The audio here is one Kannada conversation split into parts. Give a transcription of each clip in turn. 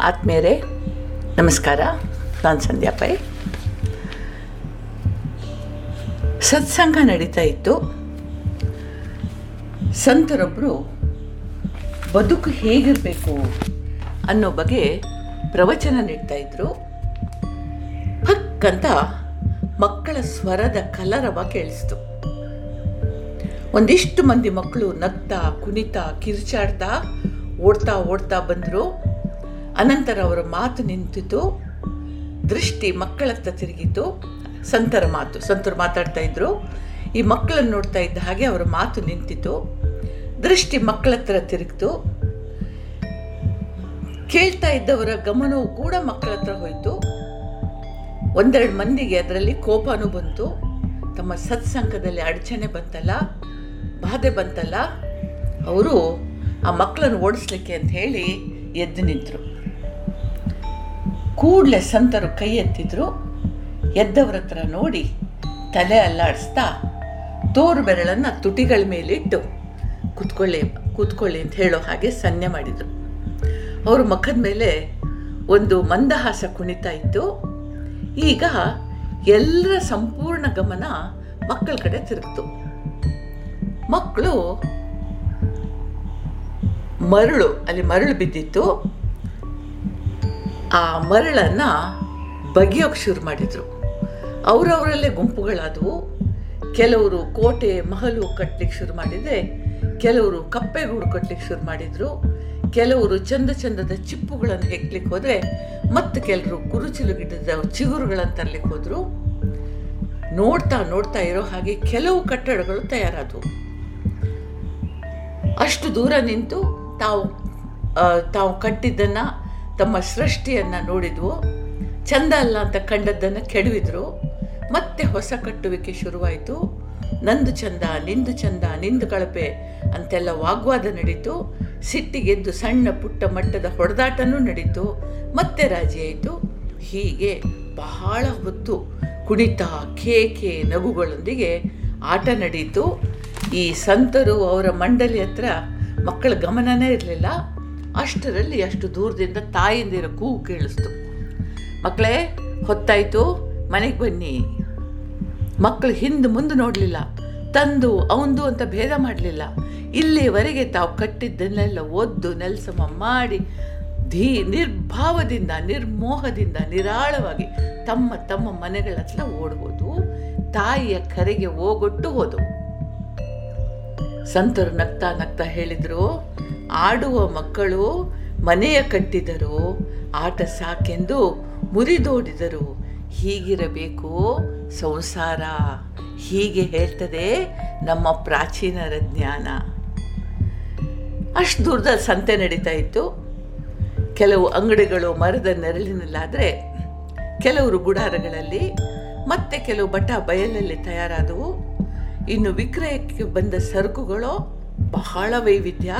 ಆತ್ಮೀಯರೇ, ನಮಸ್ಕಾರ. ನಾನು ಸಂಧ್ಯಾ ಪೈ. ಸತ್ಸಂಗ ನಡೀತಾ ಇತ್ತು. ಸಂತರೊಬ್ಬರು ಬದುಕು ಹೇಗಿರಬೇಕು ಅನ್ನೋ ಬಗ್ಗೆ ಪ್ರವಚನ ನೀಡ್ತಾ ಇದ್ರು. ಹಕ್ಕಂತ ಮಕ್ಕಳ ಸ್ವರದ ಕಲರವ ಕೇಳಿಸ್ತು. ಒಂದಿಷ್ಟು ಮಂದಿ ಮಕ್ಕಳು ನಗ್ತಾ, ಕುಣಿತಾ, ಕಿರ್ಚಾಡ್ತಾ ಓಡ್ತಾ ಓಡ್ತಾ ಬಂದರು. ಅನಂತರ ಅವರ ಮಾತು ನಿಂತಿತು, ದೃಷ್ಟಿ ಮಕ್ಕಳತ್ತ ತಿರುಗಿತು, ಸಂತರ ಮಾತು, ಸಂತರು ಮಾತಾಡ್ತಾ ಇದ್ರು. ಈ ಮಕ್ಕಳನ್ನು ನೋಡ್ತಾ ಇದ್ದ ಹಾಗೆ ಅವರ ಮಾತು ನಿಂತಿತು. ದೃಷ್ಟಿ ಮಕ್ಕಳ ಹತ್ರ ತಿರುಗಿತು. ಕೇಳ್ತಾ ಇದ್ದವರ ಗಮನವು ಕೂಡ ಮಕ್ಕಳ ಹತ್ರ ಹೋಯಿತು. ಒಂದೆರಡು ಮಂದಿಗೆ ಅದರಲ್ಲಿ ಕೋಪನೂ ಬಂತು. ತಮ್ಮ ಸತ್ಸಂಗದಲ್ಲಿ ಅಡಚಣೆ ಬಂತಲ್ಲ, ಬಾಧೆ ಬಂತಲ್ಲ, ಅವರು ಆ ಮಕ್ಕಳನ್ನು ಓಡಿಸ್ಲಿಕ್ಕೆ ಅಂತ ಹೇಳಿ ಎದ್ದು ನಿಂತರು. ಕೂಡಲೇ ಸಂತರು ಕೈ ಎತ್ತಿದ್ರು, ಎದ್ದವ್ರ ಹತ್ರ ನೋಡಿ ತಲೆ ಅಲ್ಲಾಡಿಸ್ತಾ ತೋರು ಬೆರಳನ್ನು ತುಟಿಗಳ ಮೇಲಿಟ್ಟು ಕೂತ್ಕೊಳ್ಳಿ ಕೂತ್ಕೊಳ್ಳಿ ಅಂತ ಹೇಳೋ ಹಾಗೆ ಸನ್ನೆ ಮಾಡಿದರು. ಅವ್ರ ಮುಖದ ಮೇಲೆ ಒಂದು ಮಂದಹಾಸ ಕುಣಿತಾ ಇತ್ತು. ಈಗ ಎಲ್ಲರ ಸಂಪೂರ್ಣ ಗಮನ ಮಕ್ಕಳ ಕಡೆ ತಿರುಗಿತು. ಮಕ್ಕಳು ಮರಳು, ಅಲ್ಲಿ ಮರಳು ಬಿದ್ದಿತ್ತು. ಆ ಮರಳನ್ನು ಬಗೆಯೋಕ್ಕೆ ಶುರು ಮಾಡಿದರು. ಅವರವರಲ್ಲೇ ಗುಂಪುಗಳಾದವು. ಕೆಲವರು ಕೋಟೆ ಮಹಲು ಕಟ್ಟಲಿಕ್ಕೆ ಶುರು ಮಾಡಿದರೆ ಕೆಲವರು ಕಪ್ಪೆಗೂಡು ಕಟ್ಟಲಿಕ್ಕೆ ಶುರು ಮಾಡಿದರು. ಕೆಲವರು ಚಂದ ಚಂದದ ಚಿಪ್ಪುಗಳನ್ನು ಹೆಕ್ಲಿಕ್ಕೆ ಹೋದರೆ ಮತ್ತು ಕೆಲವರು ಕುರುಚಿಲು ಗಿಡದ ಚಿಗುರುಗಳನ್ನು ತರಲಿಕ್ಕೆ ಹೋದರು. ನೋಡ್ತಾ ನೋಡ್ತಾ ಇರೋ ಹಾಗೆ ಕೆಲವು ಕಟ್ಟಡಗಳು ತಯಾರಾದವು. ಅಷ್ಟು ದೂರ ನಿಂತು ತಾವು ತಾವು ಕಟ್ಟಿದ್ದನ್ನು ತಮ್ಮ ಸೃಷ್ಟಿಯನ್ನು ನೋಡಿದ್ವು. ಚಂದ ಅಲ್ಲ ಅಂತ ಕಂಡದ್ದನ್ನು ಕೆಡವಿದ್ರು. ಮತ್ತೆ ಹೊಸ ಕಟ್ಟುವಿಕೆ ಶುರುವಾಯಿತು. ನಂದು ಚಂದ, ನಿಂದು ಚಂದ, ನಿಂದು ಕಳಪೆ ಅಂತೆಲ್ಲ ವಾಗ್ವಾದ ನಡೀತು. ಸಿಟ್ಟಿಗೆದ್ದು ಸಣ್ಣ ಪುಟ್ಟ ಮಟ್ಟದ ಹೊಡೆದಾಟನೂ ನಡೀತು. ಮತ್ತೆ ರಾಜಿಯಾಯಿತು ಹೀಗೆ ಬಹಳ ಹೊತ್ತು ಕುಣಿತ, ಕೇಕೆ ನಗುಗಳೊಂದಿಗೆ ಆಟ ನಡೀತು. ಈ ಸಂತರು ಅವರ ಮಂಡಳಿ ಹತ್ರ ಮಕ್ಕಳ ಗಮನನೇ ಇರಲಿಲ್ಲ. ಅಷ್ಟರಲ್ಲಿ ಅಷ್ಟು ದೂರದಿಂದ ತಾಯಿಂದಿರ ಕೂ ಕೇಳಿಸ್ತು. ಮಕ್ಕಳೇ, ಹೊತ್ತಾಯಿತು, ಮನೆಗೆ ಬನ್ನಿ. ಮಕ್ಕಳು ಹಿಂದೆ ಮುಂದೆ ನೋಡಲಿಲ್ಲ. ತಂದು, ಅವಂದು ಅಂತ ಭೇದ ಮಾಡಲಿಲ್ಲ. ಇಲ್ಲಿವರೆಗೆ ತಾವು ಕಟ್ಟಿದ್ದನ್ನೆಲ್ಲ ಒದ್ದು ನೆಲಸಮ ಮಾಡಿ, ಧೀ, ನಿರ್ಭಾವದಿಂದ, ನಿರ್ಮೋಹದಿಂದ, ನಿರಾಳವಾಗಿ ತಮ್ಮ ತಮ್ಮ ಮನೆಗಳ ಹತ್ರ ಓಡ್ಬೋದು ತಾಯಿಯ ಕರೆಗೆ ಹೋಗೊಟ್ಟು ಹೋದವು ಸಂತರು ನಗ್ತಾ ನಗ್ತಾ ಹೇಳಿದರು ಆಡುವ ಮಕ್ಕಳು ಮನೆಯ ಕಟ್ಟಿದರು ಆಟ ಸಾಕೆಂದು ಮುರಿದೋಡಿದರು. ಹೀಗಿರಬೇಕು ಸಂಸಾರ. ಹೀಗೆ ಹೇಳ್ತದೆ ನಮ್ಮ ಪ್ರಾಚೀನರ ಜ್ಞಾನ. ಅಷ್ಟು ದೂರದ ಸಂತೆ ನಡೀತಾ ಇತ್ತು. ಕೆಲವು ಅಂಗಡಿಗಳು ಮರದ ನೆರಳಿನಲ್ಲಾದರೆ ಕೆಲವರು ಗುಡಾರಗಳಲ್ಲಿ, ಮತ್ತೆ ಕೆಲವು ಬಟ ಬಯಲಲ್ಲಿ ತಯಾರಾದವು. ಇನ್ನು ವಿಕ್ರಯಕ್ಕೆ ಬಂದ ಸರಕುಗಳು ಬಹಳ ವೈವಿಧ್ಯ.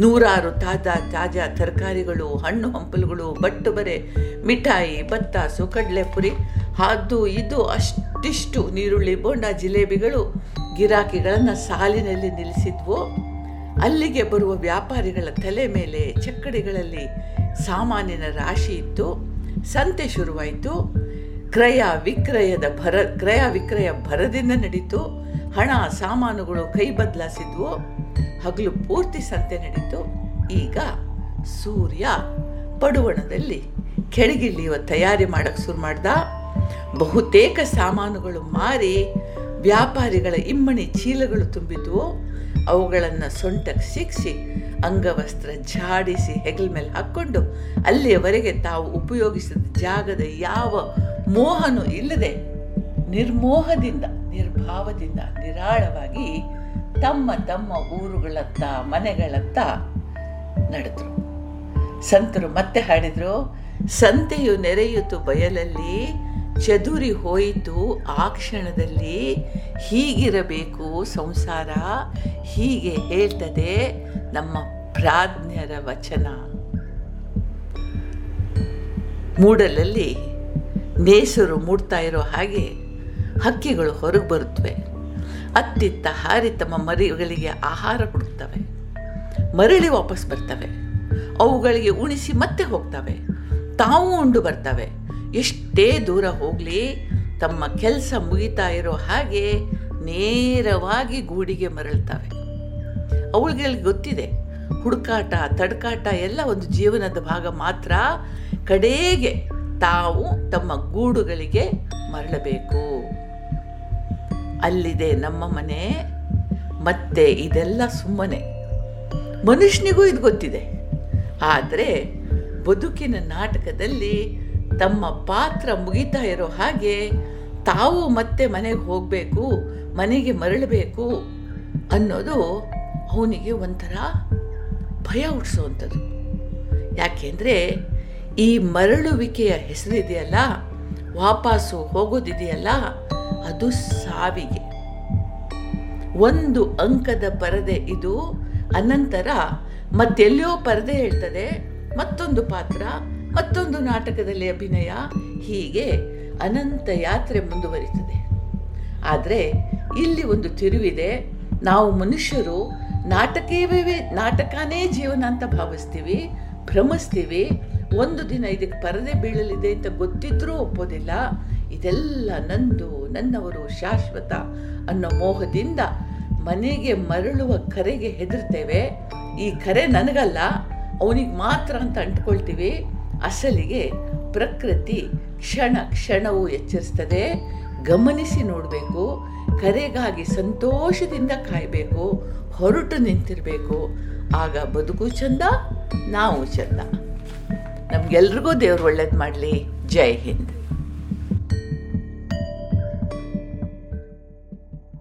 ನೂರಾರು ತಾಜಾ ತಾಜಾ ತರಕಾರಿಗಳು, ಹಣ್ಣು ಹಂಪಲುಗಳು, ಬಟ್ಟು ಬರೆ, ಮಿಠಾಯಿ ಬತ್ತಾಸು ಕಡಲೆಪುರಿ ಅದು ಇದು ಅಷ್ಟಿಷ್ಟು ನೀರುಳ್ಳಿ ಬೋಂಡ, ಜಿಲೇಬಿಗಳು ಗಿರಾಕಿಗಳನ್ನು ಸಾಲಿನಲ್ಲಿ ನಿಲ್ಲಿಸಿದ್ವು. ಅಲ್ಲಿಗೆ ಬರುವ ವ್ಯಾಪಾರಿಗಳ ತಲೆ ಮೇಲೆ ಚಕ್ಕಡಿಗಳಲ್ಲಿ ಸಾಮಾನಿನ ರಾಶಿ ಇತ್ತು. ಸಂತೆ ಶುರುವಾಯಿತು. ಕ್ರಯ ವಿಕ್ರಯದ ಭರ, ಕ್ರಯ ವಿಕ್ರಯ ಭರದಿಂದ ನಡೀತು. ಹಣ, ಸಾಮಾನುಗಳು ಕೈ ಬದಲಾಯಿಸಿದ್ವು ಹಗಲು ಪೂರ್ತಿ ಸಂತೆ ನಡೀತು. ಈಗ ಸೂರ್ಯ ಪಡುವಣದಲ್ಲಿ ಕೆಳಗಿಳಿಯುವ ತಯಾರಿ ಮಾಡಕ್ಕೆ ಶುರು ಮಾಡ್ದ. ಬಹುತೇಕ ಸಾಮಾನುಗಳು ಮಾರಿ ವ್ಯಾಪಾರಿಗಳ ಇಮ್ಮಣಿ ಚೀಲಗಳು ತುಂಬಿದ್ವು. ಅವುಗಳನ್ನು ಸೊಂಟಕ್ಕೆ ಸಿಕ್ಕಿಸಿ ಅಂಗವಸ್ತ್ರ ಝಾಡಿಸಿ ಹೆಗಲ ಮೇಲೆ ಹಾಕ್ಕೊಂಡು ಅಲ್ಲಿಯವರೆಗೆ ತಾವು ಉಪಯೋಗಿಸಿದ ಜಾಗದ ಯಾವ ಮೋಹನೂ ಇಲ್ಲದೆ ನಿರ್ಮೋಹದಿಂದ, ನಿರ್ಭಾವದಿಂದ ನಿರಾಳವಾಗಿ ತಮ್ಮ ತಮ್ಮ ಊರುಗಳತ್ತ, ಮನೆಗಳತ್ತ ನಡೆದ್ರು. ಸಂತರು ಮತ್ತೆ ಹಾಡಿದ್ರು, ಸಂತೆಯು ನೆರೆಯಿತು ಬಯಲಲ್ಲಿ, ಚದುರಿ ಹೋಯಿತು ಆ ಕ್ಷಣದಲ್ಲಿ, ಹೀಗಿರಬೇಕು ಸಂಸಾರ, ಹೀಗೆ ಹೇಳ್ತದೆ ನಮ್ಮ ಪ್ರಾಜ್ಞರ ವಚನ. ಮೂಡಲಲ್ಲಿ ನೇಸರು ಮೂಡ್ತಾ ಇರೋ ಹಾಗೆ ಹಕ್ಕಿಗಳು ಹೊರಗೆ ಬರುತ್ತವೆ ಅತ್ತಿತ್ತ ಹಾರಿ ತಮ್ಮ ಮರಿಗಳಿಗೆ ಆಹಾರ ಕೊಡುತ್ತವೆ. ಮರಳಿ ವಾಪಸ್ ಬರ್ತವೆ. ಅವುಗಳಿಗೆ ಉಣಿಸಿ ಮತ್ತೆ ಹೋಗ್ತವೆ. ತಾವು ಉಂಡು ಬರ್ತವೆ. ಎಷ್ಟೇ ದೂರ ಹೋಗಲಿ, ತಮ್ಮ ಕೆಲಸ ಮುಗಿತಾ ಇರೋ ಹಾಗೆ ನೇರವಾಗಿ ಗೂಡಿಗೆ ಮರಳ್ತವೆ. ಅವುಗಳಿಗೆ ಗೊತ್ತಿದೆ? ಹುಡುಕಾಟ, ತಡ್ಕಾಟ ಎಲ್ಲ ಒಂದು ಜೀವನದ ಭಾಗ ಮಾತ್ರ ಕಡೆಗೆ ತಾವು ತಮ್ಮ ಗೂಡುಗಳಿಗೆ ಮರಳಬೇಕು. ಅಲ್ಲಿದೆ ನಮ್ಮ ಮನೆ, ಮತ್ತೆ ಇದೆಲ್ಲ ಸುಮ್ಮನೆ. ಮನುಷ್ಯನಿಗೂ ಇದು ಗೊತ್ತಿದೆ. ಆದರೆ ಬದುಕಿನ ನಾಟಕದಲ್ಲಿ ತಮ್ಮ ಪಾತ್ರ ಮುಗಿತಾ ಇರೋ ಹಾಗೆ ತಾವು ಮತ್ತೆ ಮನೆಗೆ ಹೋಗಬೇಕು, ಮನೆಗೆ ಮರಳಬೇಕು ಅನ್ನೋದು ಅವನಿಗೆ ಒಂಥರ ಭಯ ಹುಟ್ಟಿಸುವಂಥದ್ದು ಯಾಕೆಂದರೆ ಈ ಮರಳುವಿಕೆಯ ಹೆಸರಿದೆಯಲ್ಲ, ವಾಪಸ್ಸು ಹೋಗೋದಿದೆಯಲ್ಲ ಅದು ಸಾವಿಗೆ. ಒಂದು ಅಂಕದ ಪರದೆ ಇದು, ಅನಂತರ ಮತ್ತೆಲ್ಲೋ ಪರದೆ ಹೇಳ್ತದೆ, ಮತ್ತೊಂದು ಪಾತ್ರ, ಮತ್ತೊಂದು ನಾಟಕದಲ್ಲಿ ಅಭಿನಯ, ಹೀಗೆ ಅನಂತ ಯಾತ್ರೆ ಮುಂದುವರಿತದೆ. ಆದರೆ ಇಲ್ಲಿ ಒಂದು ತಿರುವಿದೆ, ನಾವು ಮನುಷ್ಯರು ನಾಟಕವೇ ನಾಟಕನೇ ಜೀವನ ಅಂತ ಭಾವಿಸ್ತೀವಿ, ಭ್ರಮಿಸ್ತೀವಿ, ಒಂದು ದಿನ ಇದಕ್ಕೆ ಪರದೆ ಬೀಳಲಿದೆ ಅಂತ ಗೊತ್ತಿದ್ರೂ ಒಪ್ಪೋದಿಲ್ಲ ಇದೆಲ್ಲ ನಂದು, ನನ್ನವರು ಶಾಶ್ವತ ಅನ್ನೋ ಮೋಹದಿಂದ ಮನೆಗೆ ಮರಳುವ ಕರೆಗೆ ಹೆದರ್ತೇವೆ. ಈ ಕರೆ ನನಗಲ್ಲ, ಅವನಿಗೆ ಮಾತ್ರ ಅಂತ ಅಂಟ್ಕೊಳ್ತೀವಿ. ಅಸಲಿಗೆ ಪ್ರಕೃತಿ ಕ್ಷಣ ಕ್ಷಣವು ಎಚ್ಚರಿಸ್ತದೆ. ಗಮನಿಸಿ ನೋಡಬೇಕು, ಕರೆಗಾಗಿ ಸಂತೋಷದಿಂದ ಕಾಯಬೇಕು, ಹೊರಟು ನಿಂತಿರಬೇಕು. ಆಗ ಬದುಕು ಚಂದ, ನಾವು ಚಂದ. ನಮಗೆಲ್ರಿಗೂ ದೇವ್ರು ಒಳ್ಳೇದು ಮಾಡಲಿ. ಜೈ ಹಿಂದ್.